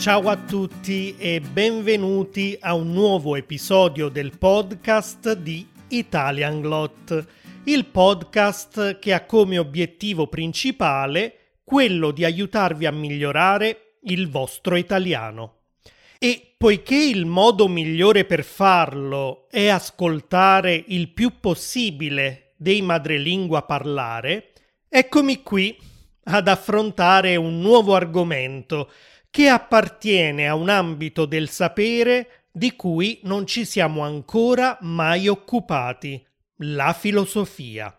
Ciao a tutti e benvenuti a un nuovo episodio del podcast di Italian Glot, il podcast che ha come obiettivo principale quello di aiutarvi a migliorare il vostro italiano. E poiché il modo migliore per farlo è ascoltare il più possibile dei madrelingua parlare, eccomi qui ad affrontare un nuovo argomento che appartiene a un ambito del sapere di cui non ci siamo ancora mai occupati, la filosofia.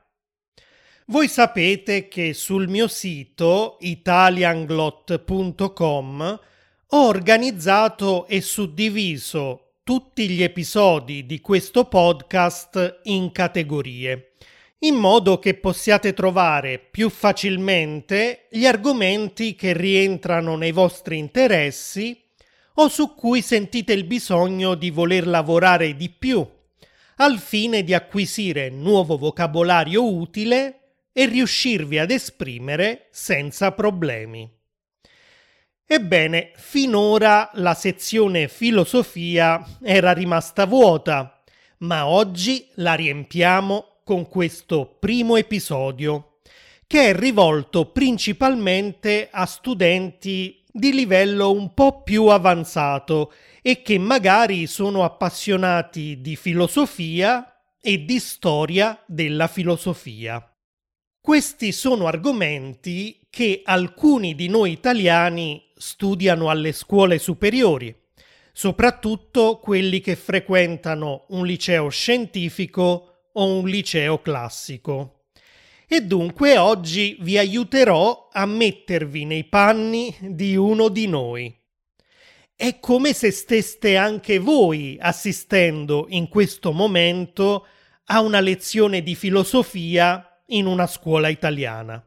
Voi sapete che sul mio sito italianglot.com ho organizzato e suddiviso tutti gli episodi di questo podcast in categorie in modo che possiate trovare più facilmente gli argomenti che rientrano nei vostri interessi o su cui sentite il bisogno di voler lavorare di più, al fine di acquisire nuovo vocabolario utile e riuscirvi ad esprimere senza problemi. Ebbene, finora la sezione filosofia era rimasta vuota, ma oggi la riempiamo con questo primo episodio, che è rivolto principalmente a studenti di livello un po' più avanzato e che magari sono appassionati di filosofia e di storia della filosofia. Questi sono argomenti che alcuni di noi italiani studiano alle scuole superiori, soprattutto quelli che frequentano un liceo scientifico o un liceo classico. E dunque oggi vi aiuterò a mettervi nei panni di uno di noi. È come se steste anche voi assistendo in questo momento a una lezione di filosofia in una scuola italiana.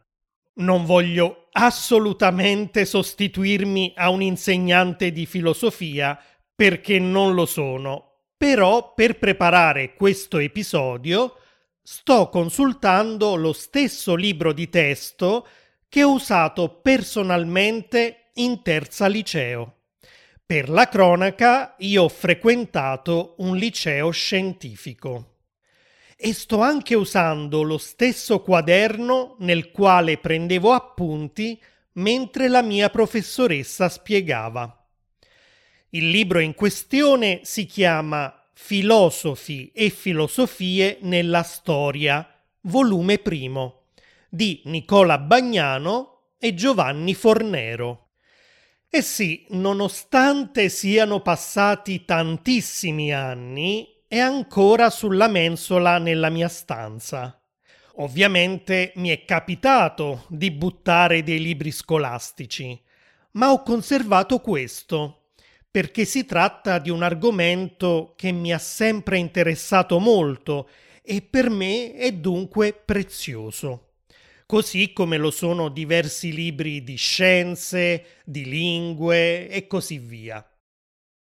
Non voglio assolutamente sostituirmi a un insegnante di filosofia perché non lo sono però per preparare questo episodio sto consultando lo stesso libro di testo che ho usato personalmente in terza liceo. Per la cronaca io ho frequentato un liceo scientifico e sto anche usando lo stesso quaderno nel quale prendevo appunti mentre la mia professoressa spiegava. Il libro in questione si chiama Filosofi e filosofie nella storia, volume primo, di Nicola Bagnano e Giovanni Fornero. E sì, nonostante siano passati tantissimi anni, è ancora sulla mensola nella mia stanza. Ovviamente mi è capitato di buttare dei libri scolastici, ma ho conservato questo perché si tratta di un argomento che mi ha sempre interessato molto e per me è dunque prezioso. Così come lo sono diversi libri di scienze, di lingue e così via.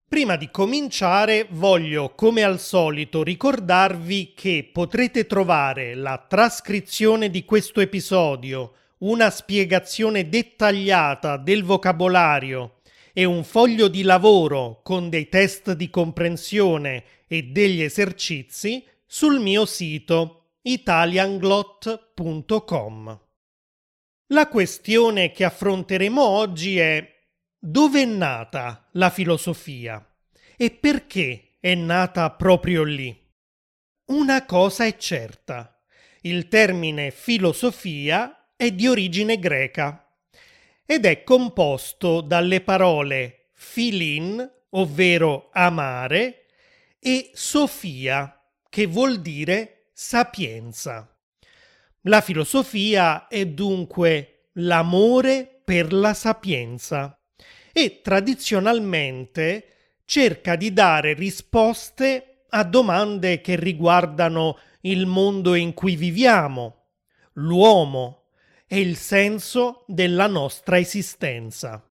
Prima di cominciare voglio come al solito ricordarvi che potrete trovare la trascrizione di questo episodio, una spiegazione dettagliata del vocabolario e un foglio di lavoro con dei test di comprensione e degli esercizi sul mio sito italianglot.com. La questione che affronteremo oggi è dove è nata la filosofia e perché è nata proprio lì. Una cosa è certa, il termine filosofia è di origine greca ed è composto dalle parole filin, ovvero amare, e sofia, che vuol dire sapienza. La filosofia è dunque l'amore per la sapienza e tradizionalmente cerca di dare risposte a domande che riguardano il mondo in cui viviamo, l'uomo, e il senso della nostra esistenza.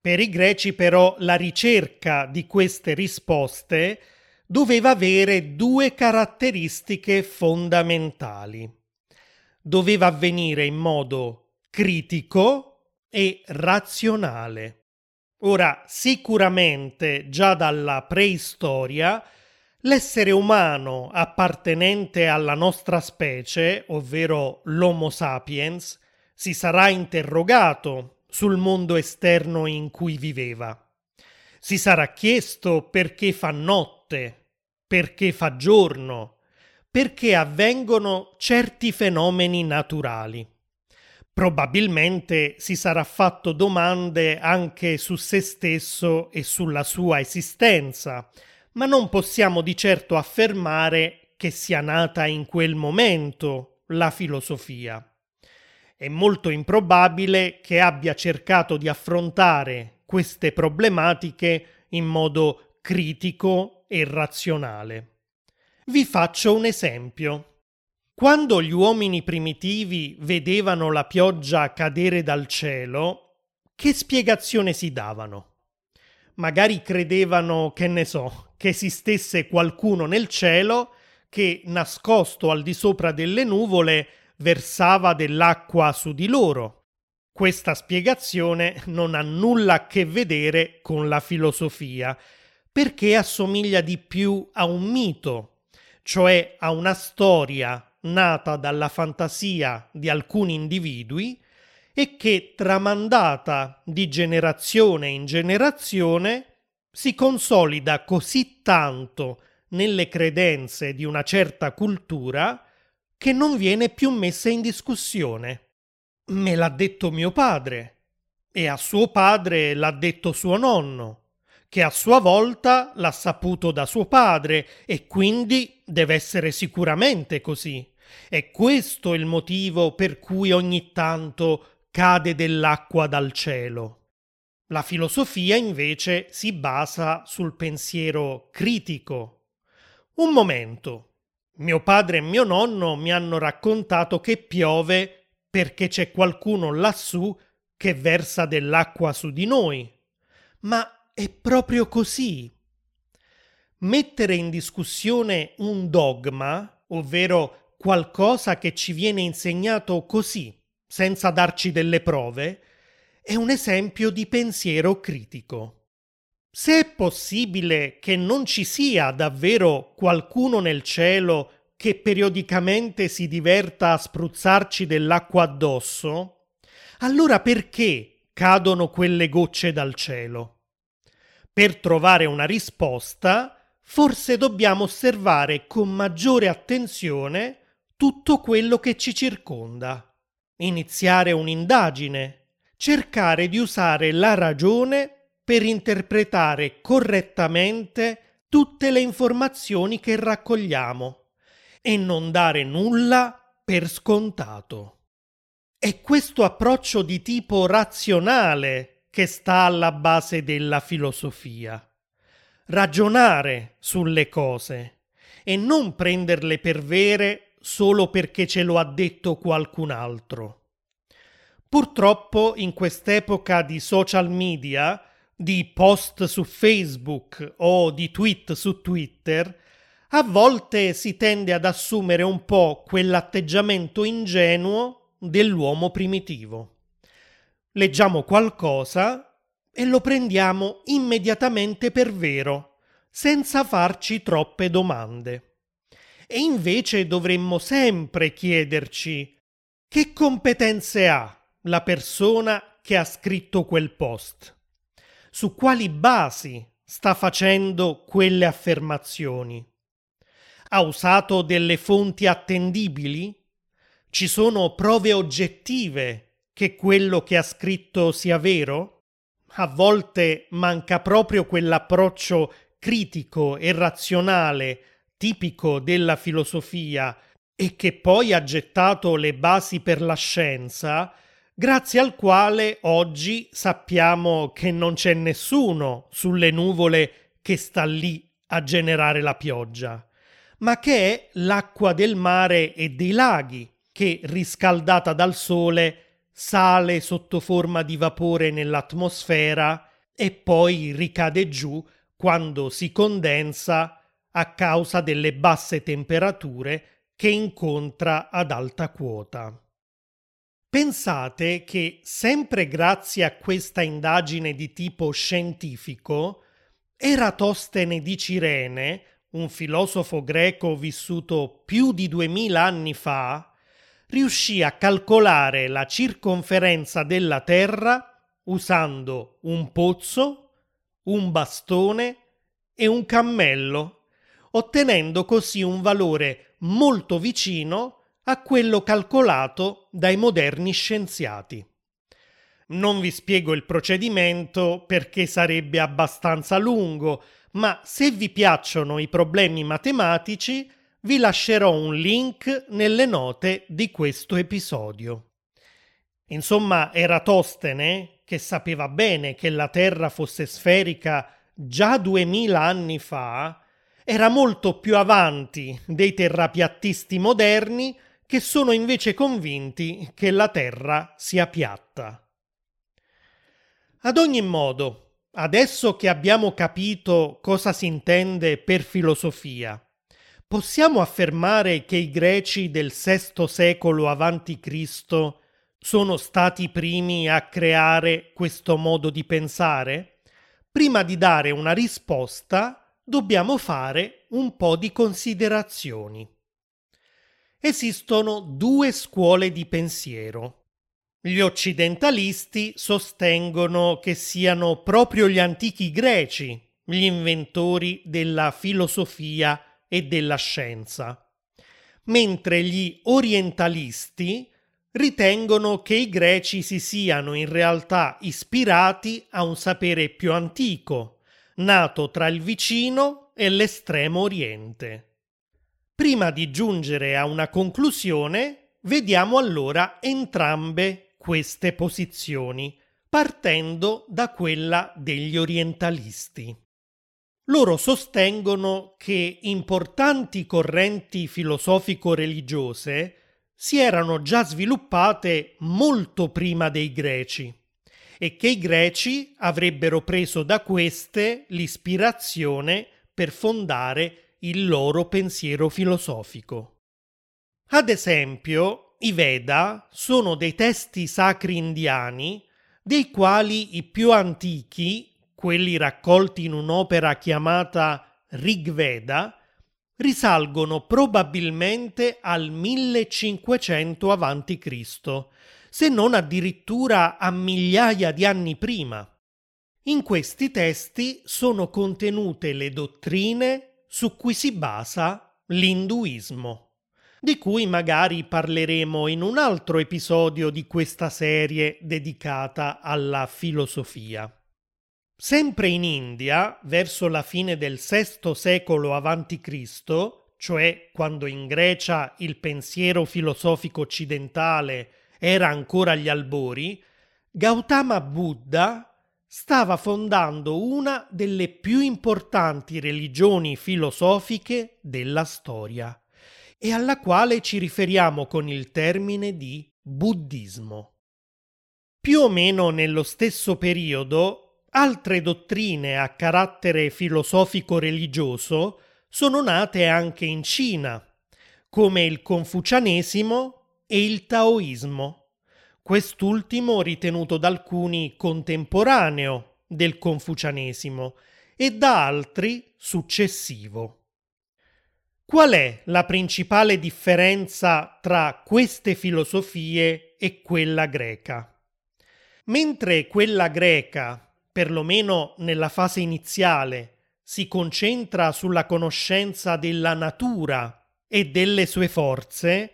Per i greci però la ricerca di queste risposte doveva avere due caratteristiche fondamentali. Doveva avvenire in modo critico e razionale. Ora, sicuramente già dalla preistoria l'essere umano appartenente alla nostra specie, ovvero l'Homo sapiens, si sarà interrogato sul mondo esterno in cui viveva. Si sarà chiesto perché fa notte, perché fa giorno, perché avvengono certi fenomeni naturali. Probabilmente si sarà fatto domande anche su se stesso e sulla sua esistenza, ma non possiamo di certo affermare che sia nata in quel momento la filosofia. È molto improbabile che abbia cercato di affrontare queste problematiche in modo critico e razionale. Vi faccio un esempio. Quando gli uomini primitivi vedevano la pioggia cadere dal cielo, che spiegazione si davano? Magari credevano, che ne so, che esistesse qualcuno nel cielo che, nascosto al di sopra delle nuvole, versava dell'acqua su di loro. Questa spiegazione non ha nulla a che vedere con la filosofia, perché assomiglia di più a un mito, cioè a una storia nata dalla fantasia di alcuni individui e che, tramandata di generazione in generazione, si consolida così tanto nelle credenze di una certa cultura che non viene più messa in discussione. Me l'ha detto mio padre, e a suo padre l'ha detto suo nonno, che a sua volta l'ha saputo da suo padre, e quindi deve essere sicuramente così. È questo il motivo per cui ogni tanto cade dell'acqua dal cielo. La filosofia invece si basa sul pensiero critico. Un momento. Mio padre e mio nonno mi hanno raccontato che piove perché c'è qualcuno lassù che versa dell'acqua su di noi. Ma è proprio così. Mettere in discussione un dogma, ovvero qualcosa che ci viene insegnato così, senza darci delle prove, è un esempio di pensiero critico. Se è possibile che non ci sia davvero qualcuno nel cielo che periodicamente si diverta a spruzzarci dell'acqua addosso, allora perché cadono quelle gocce dal cielo? Per trovare una risposta, forse dobbiamo osservare con maggiore attenzione tutto quello che ci circonda, iniziare un'indagine, cercare di usare la ragione per interpretare correttamente tutte le informazioni che raccogliamo e non dare nulla per scontato. È questo approccio di tipo razionale che sta alla base della filosofia. Ragionare sulle cose e non prenderle per vere solo perché ce lo ha detto qualcun altro. Purtroppo in quest'epoca di social media, di post su Facebook o di tweet su Twitter, a volte si tende ad assumere un po' quell'atteggiamento ingenuo dell'uomo primitivo. Leggiamo qualcosa e lo prendiamo immediatamente per vero, senza farci troppe domande. E invece dovremmo sempre chiederci che competenze ha la persona che ha scritto quel post? Su quali basi sta facendo quelle affermazioni? Ha usato delle fonti attendibili? Ci sono prove oggettive che quello che ha scritto sia vero? A volte manca proprio quell'approccio critico e razionale tipico della filosofia e che poi ha gettato le basi per la scienza, grazie al quale oggi sappiamo che non c'è nessuno sulle nuvole che sta lì a generare la pioggia, ma che è l'acqua del mare e dei laghi che, riscaldata dal sole, sale sotto forma di vapore nell'atmosfera e poi ricade giù quando si condensa a causa delle basse temperature che incontra ad alta quota. Pensate che sempre grazie a questa indagine di tipo scientifico, Eratostene di Cirene, un filosofo greco vissuto più di duemila anni fa, riuscì a calcolare la circonferenza della Terra usando un pozzo, un bastone e un cammello, ottenendo così un valore molto vicino a quello calcolato dai moderni scienziati. Non vi spiego il procedimento perché sarebbe abbastanza lungo, ma se vi piacciono i problemi matematici vi lascerò un link nelle note di questo episodio. Insomma, Eratostene, che sapeva bene che la Terra fosse sferica già duemila anni fa, era molto più avanti dei terrapiattisti moderni che sono invece convinti che la Terra sia piatta. Ad ogni modo, adesso che abbiamo capito cosa si intende per filosofia, possiamo affermare che i greci del VI secolo a.C. sono stati i primi a creare questo modo di pensare? Prima di dare una risposta, dobbiamo fare un po' di considerazioni esistono due scuole di pensiero. Gli occidentalisti sostengono che siano proprio gli antichi greci gli inventori della filosofia e della scienza, mentre gli orientalisti ritengono che i greci si siano in realtà ispirati a un sapere più antico, nato tra il vicino e l'estremo oriente. Prima di giungere a una conclusione, vediamo allora entrambe queste posizioni, partendo da quella degli orientalisti. Loro sostengono che importanti correnti filosofico-religiose si erano già sviluppate molto prima dei greci e che i greci avrebbero preso da queste l'ispirazione per fondare il loro pensiero filosofico. Ad esempio, i Veda sono dei testi sacri indiani dei quali i più antichi, quelli raccolti in un'opera chiamata Rig Veda, risalgono probabilmente al 1500 a.C., se non addirittura a migliaia di anni prima. In questi testi sono contenute le dottrine su cui si basa l'induismo, di cui magari parleremo in un altro episodio di questa serie dedicata alla filosofia. Sempre in India, verso la fine del VI secolo a.C., cioè quando in Grecia il pensiero filosofico occidentale era ancora agli albori, Gautama Buddha stava fondando una delle più importanti religioni filosofiche della storia e alla quale ci riferiamo con il termine di buddismo. Più o meno nello stesso periodo, altre dottrine a carattere filosofico-religioso sono nate anche in Cina, come il confucianesimo e il taoismo quest'ultimo ritenuto da alcuni contemporaneo del confucianesimo e da altri successivo. Qual è la principale differenza tra queste filosofie e quella greca? Mentre quella greca, perlomeno nella fase iniziale, si concentra sulla conoscenza della natura e delle sue forze,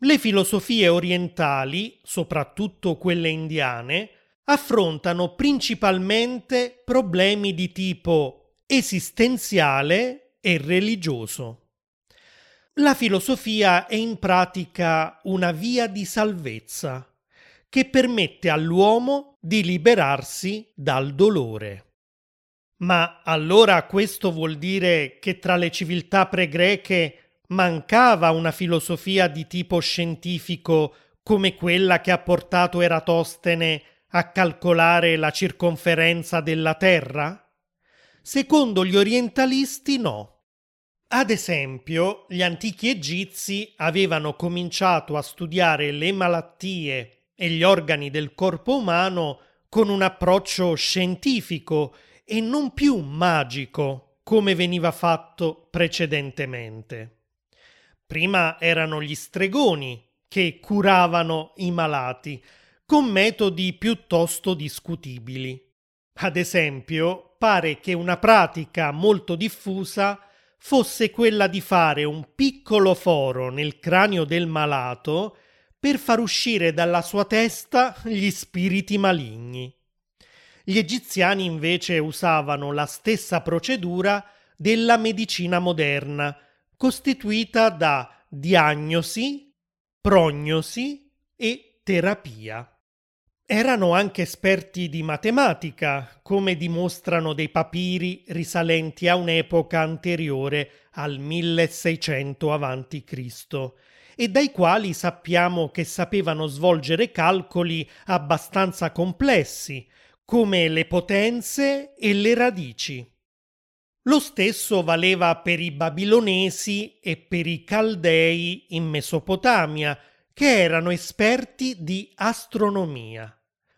le filosofie orientali, soprattutto quelle indiane, affrontano principalmente problemi di tipo esistenziale e religioso. La filosofia è in pratica una via di salvezza che permette all'uomo di liberarsi dal dolore. Ma allora questo vuol dire che tra le civiltà pregreche mancava una filosofia di tipo scientifico come quella che ha portato Eratostene a calcolare la circonferenza della Terra? Secondo gli orientalisti no. Ad esempio, gli antichi egizi avevano cominciato a studiare le malattie e gli organi del corpo umano con un approccio scientifico e non più magico come veniva fatto precedentemente. Prima erano gli stregoni che curavano i malati con metodi piuttosto discutibili. Ad esempio, pare che una pratica molto diffusa fosse quella di fare un piccolo foro nel cranio del malato per far uscire dalla sua testa gli spiriti maligni. Gli egiziani invece usavano la stessa procedura della medicina moderna, costituita da diagnosi, prognosi e terapia. Erano anche esperti di matematica, come dimostrano dei papiri risalenti a un'epoca anteriore al 1600 a.C e dai quali sappiamo che sapevano svolgere calcoli abbastanza complessi, come le potenze e le radici. Lo stesso valeva per i babilonesi e per i caldei in Mesopotamia, che erano esperti di astronomia.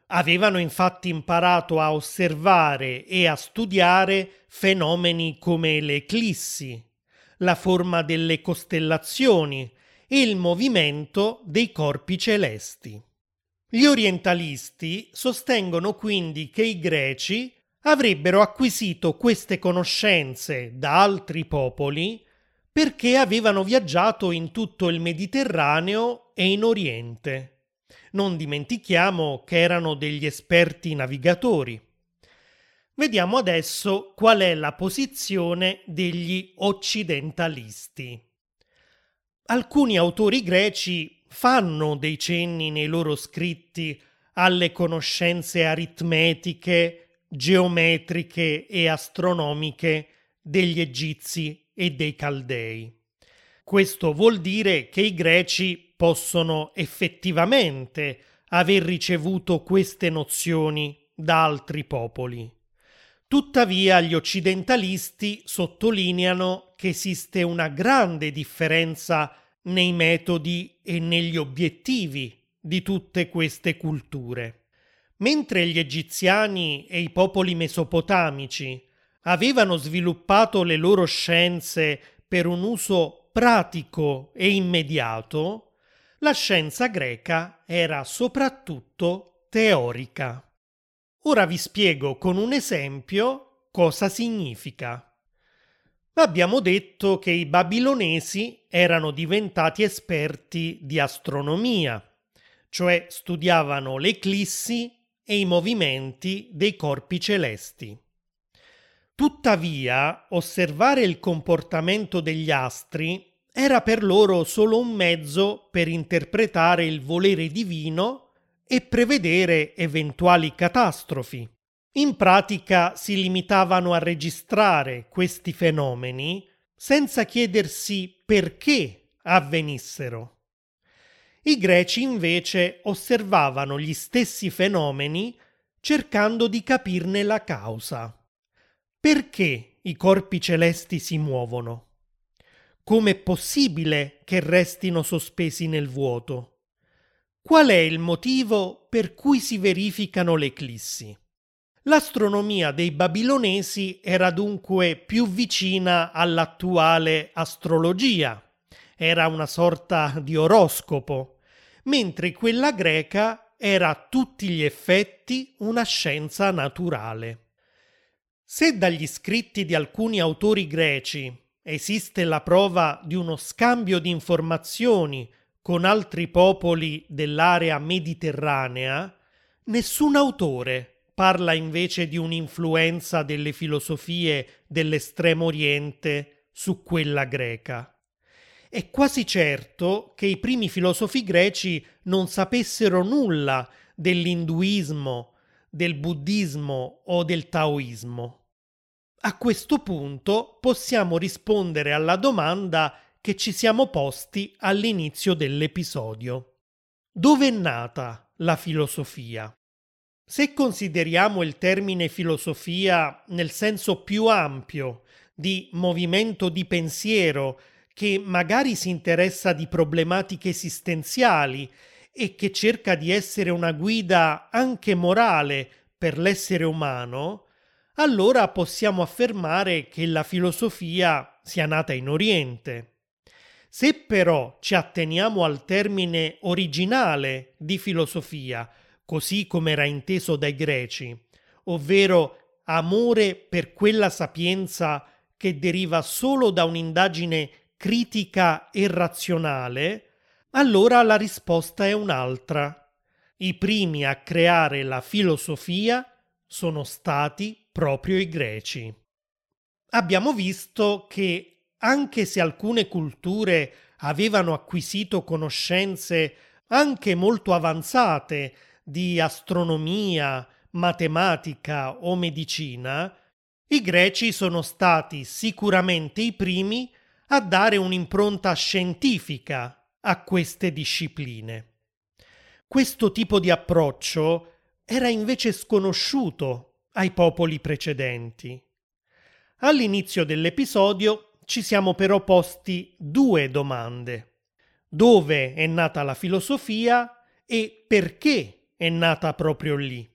Avevano infatti imparato a osservare e a studiare fenomeni come le eclissi, la forma delle costellazioni, e il movimento dei corpi celesti. Gli orientalisti sostengono quindi che i greci avrebbero acquisito queste conoscenze da altri popoli perché avevano viaggiato in tutto il Mediterraneo e in Oriente. Non dimentichiamo che erano degli esperti navigatori. Vediamo adesso qual è la posizione degli occidentalisti. Alcuni autori greci fanno dei cenni nei loro scritti alle conoscenze aritmetiche, geometriche e astronomiche degli egizi e dei caldei. Questo vuol dire che i greci possono effettivamente aver ricevuto queste nozioni da altri popoli. Tuttavia gli occidentalisti sottolineano che esiste una grande differenza nei metodi e negli obiettivi di tutte queste culture. Mentre gli egiziani e i popoli mesopotamici avevano sviluppato le loro scienze per un uso pratico e immediato, la scienza greca era soprattutto teorica. Ora vi spiego con un esempio cosa significa. Abbiamo detto che i babilonesi erano diventati esperti di astronomia, cioè studiavano le eclissi e i movimenti dei corpi celesti. Tuttavia, osservare il comportamento degli astri era per loro solo un mezzo per interpretare il volere divino e prevedere eventuali catastrofi. In pratica si limitavano a registrare questi fenomeni senza chiedersi perché avvenissero. I greci invece osservavano gli stessi fenomeni cercando di capirne la causa. Perché i corpi celesti si muovono? Com'è possibile che restino sospesi nel vuoto? Qual è il motivo per cui si verificano le eclissi? L'astronomia dei babilonesi era dunque più vicina all'attuale astrologia, era una sorta di oroscopo, mentre quella greca era a tutti gli effetti una scienza naturale. Se dagli scritti di alcuni autori greci esiste la prova di uno scambio di informazioni con altri popoli dell'area mediterranea, nessun autore parla invece di un'influenza delle filosofie dell'estremo oriente su quella greca. È quasi certo che i primi filosofi greci non sapessero nulla dell'induismo, del buddismo o del taoismo. A questo punto possiamo rispondere alla domanda che ci siamo posti all'inizio dell'episodio. Dove è nata la filosofia? Se consideriamo il termine filosofia nel senso più ampio di movimento di pensiero che magari si interessa di problematiche esistenziali e che cerca di essere una guida anche morale per l'essere umano, allora possiamo affermare che la filosofia sia nata in Oriente. Se però ci atteniamo al termine originale di filosofia, così come era inteso dai greci, ovvero amore per quella sapienza che deriva solo da un'indagine critica e razionale, allora la risposta è un'altra. I primi a creare la filosofia sono stati proprio i greci. Abbiamo visto che anche se alcune culture avevano acquisito conoscenze anche molto avanzate di astronomia, matematica o medicina, i greci sono stati sicuramente i primi a dare un'impronta scientifica a queste discipline. Questo tipo di approccio era invece sconosciuto ai popoli precedenti. All'inizio dell'episodio ci siamo però posti due domande. Dove è nata la filosofia e perché è nata proprio lì?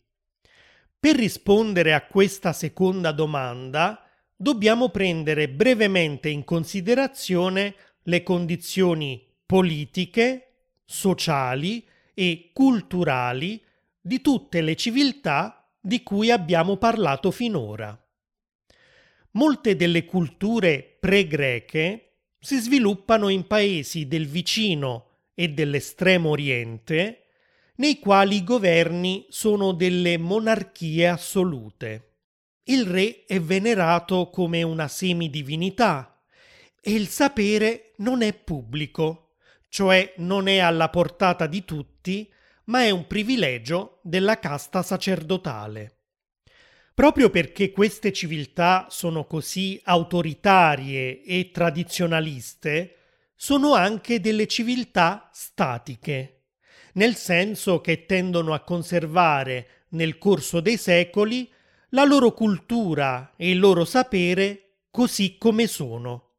Per rispondere a questa seconda domanda dobbiamo prendere brevemente in considerazione le condizioni politiche, sociali e culturali di tutte le civiltà di cui abbiamo parlato finora. Molte delle culture pre-greche si sviluppano in paesi del vicino e dell'estremo oriente, nei quali i governi sono delle monarchie assolute. Il re è venerato come una semidivinità e il sapere non è pubblico, cioè non è alla portata di tutti, ma è un privilegio della casta sacerdotale. Proprio perché queste civiltà sono così autoritarie e tradizionaliste, sono anche delle civiltà statiche nel senso che tendono a conservare nel corso dei secoli la loro cultura e il loro sapere così come sono,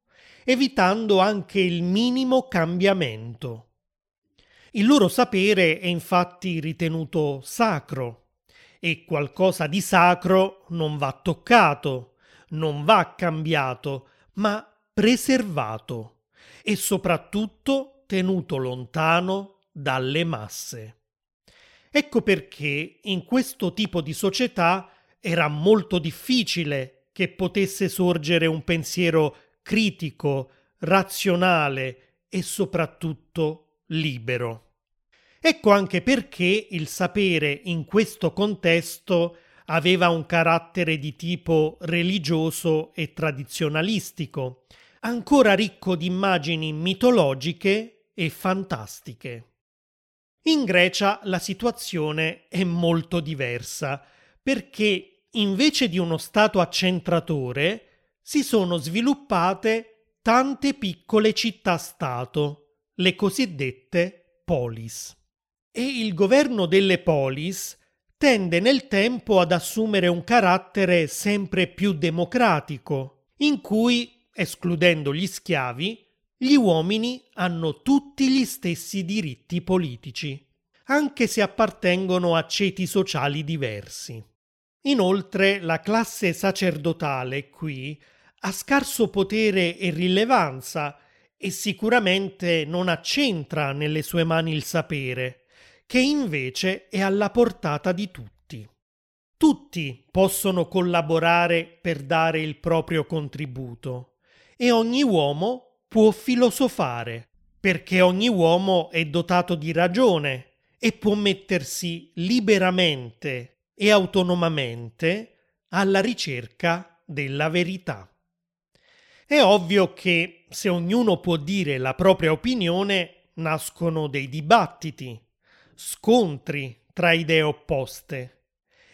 evitando anche il minimo cambiamento. Il loro sapere è infatti ritenuto sacro e qualcosa di sacro non va toccato, non va cambiato, ma preservato e soprattutto tenuto lontano dalle masse. Ecco perché in questo tipo di società era molto difficile che potesse sorgere un pensiero critico, razionale e soprattutto libero. Ecco anche perché il sapere in questo contesto aveva un carattere di tipo religioso e tradizionalistico, ancora ricco di immagini mitologiche e fantastiche. In Grecia la situazione è molto diversa perché invece di uno Stato accentratore si sono sviluppate tante piccole città-stato, le cosiddette polis. E il governo delle polis tende nel tempo ad assumere un carattere sempre più democratico, in cui, escludendo gli schiavi, gli uomini hanno tutti gli stessi diritti politici, anche se appartengono a ceti sociali diversi. Inoltre la classe sacerdotale qui ha scarso potere e rilevanza e sicuramente non accentra nelle sue mani il sapere, che invece è alla portata di tutti. Tutti possono collaborare per dare il proprio contributo e ogni uomo può filosofare, perché ogni uomo è dotato di ragione e può mettersi liberamente e autonomamente alla ricerca della verità. È ovvio che se ognuno può dire la propria opinione, nascono dei dibattiti, scontri tra idee opposte,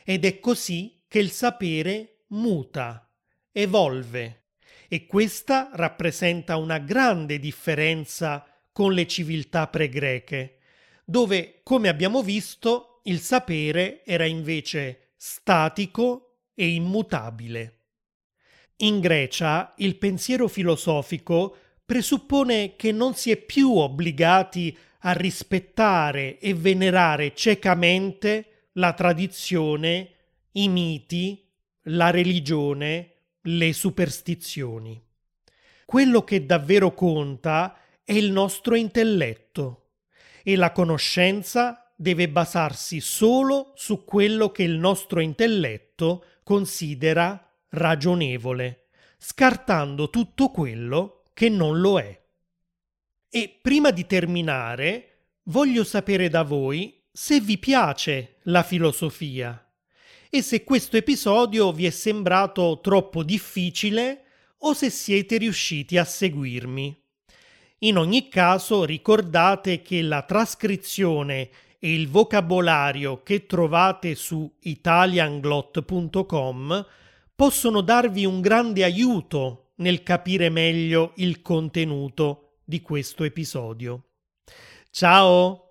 ed è così che il sapere muta, evolve e questa rappresenta una grande differenza con le civiltà pregreche, dove, come abbiamo visto, il sapere era invece statico e immutabile. In Grecia il pensiero filosofico presuppone che non si è più obbligati a rispettare e venerare ciecamente la tradizione, i miti, la religione, le superstizioni. Quello che davvero conta è il nostro intelletto e la conoscenza deve basarsi solo su quello che il nostro intelletto considera ragionevole, scartando tutto quello che non lo è. E prima di terminare, voglio sapere da voi se vi piace la filosofia e se questo episodio vi è sembrato troppo difficile o se siete riusciti a seguirmi. In ogni caso ricordate che la trascrizione e il vocabolario che trovate su italianglot.com possono darvi un grande aiuto nel capire meglio il contenuto di questo episodio. Ciao!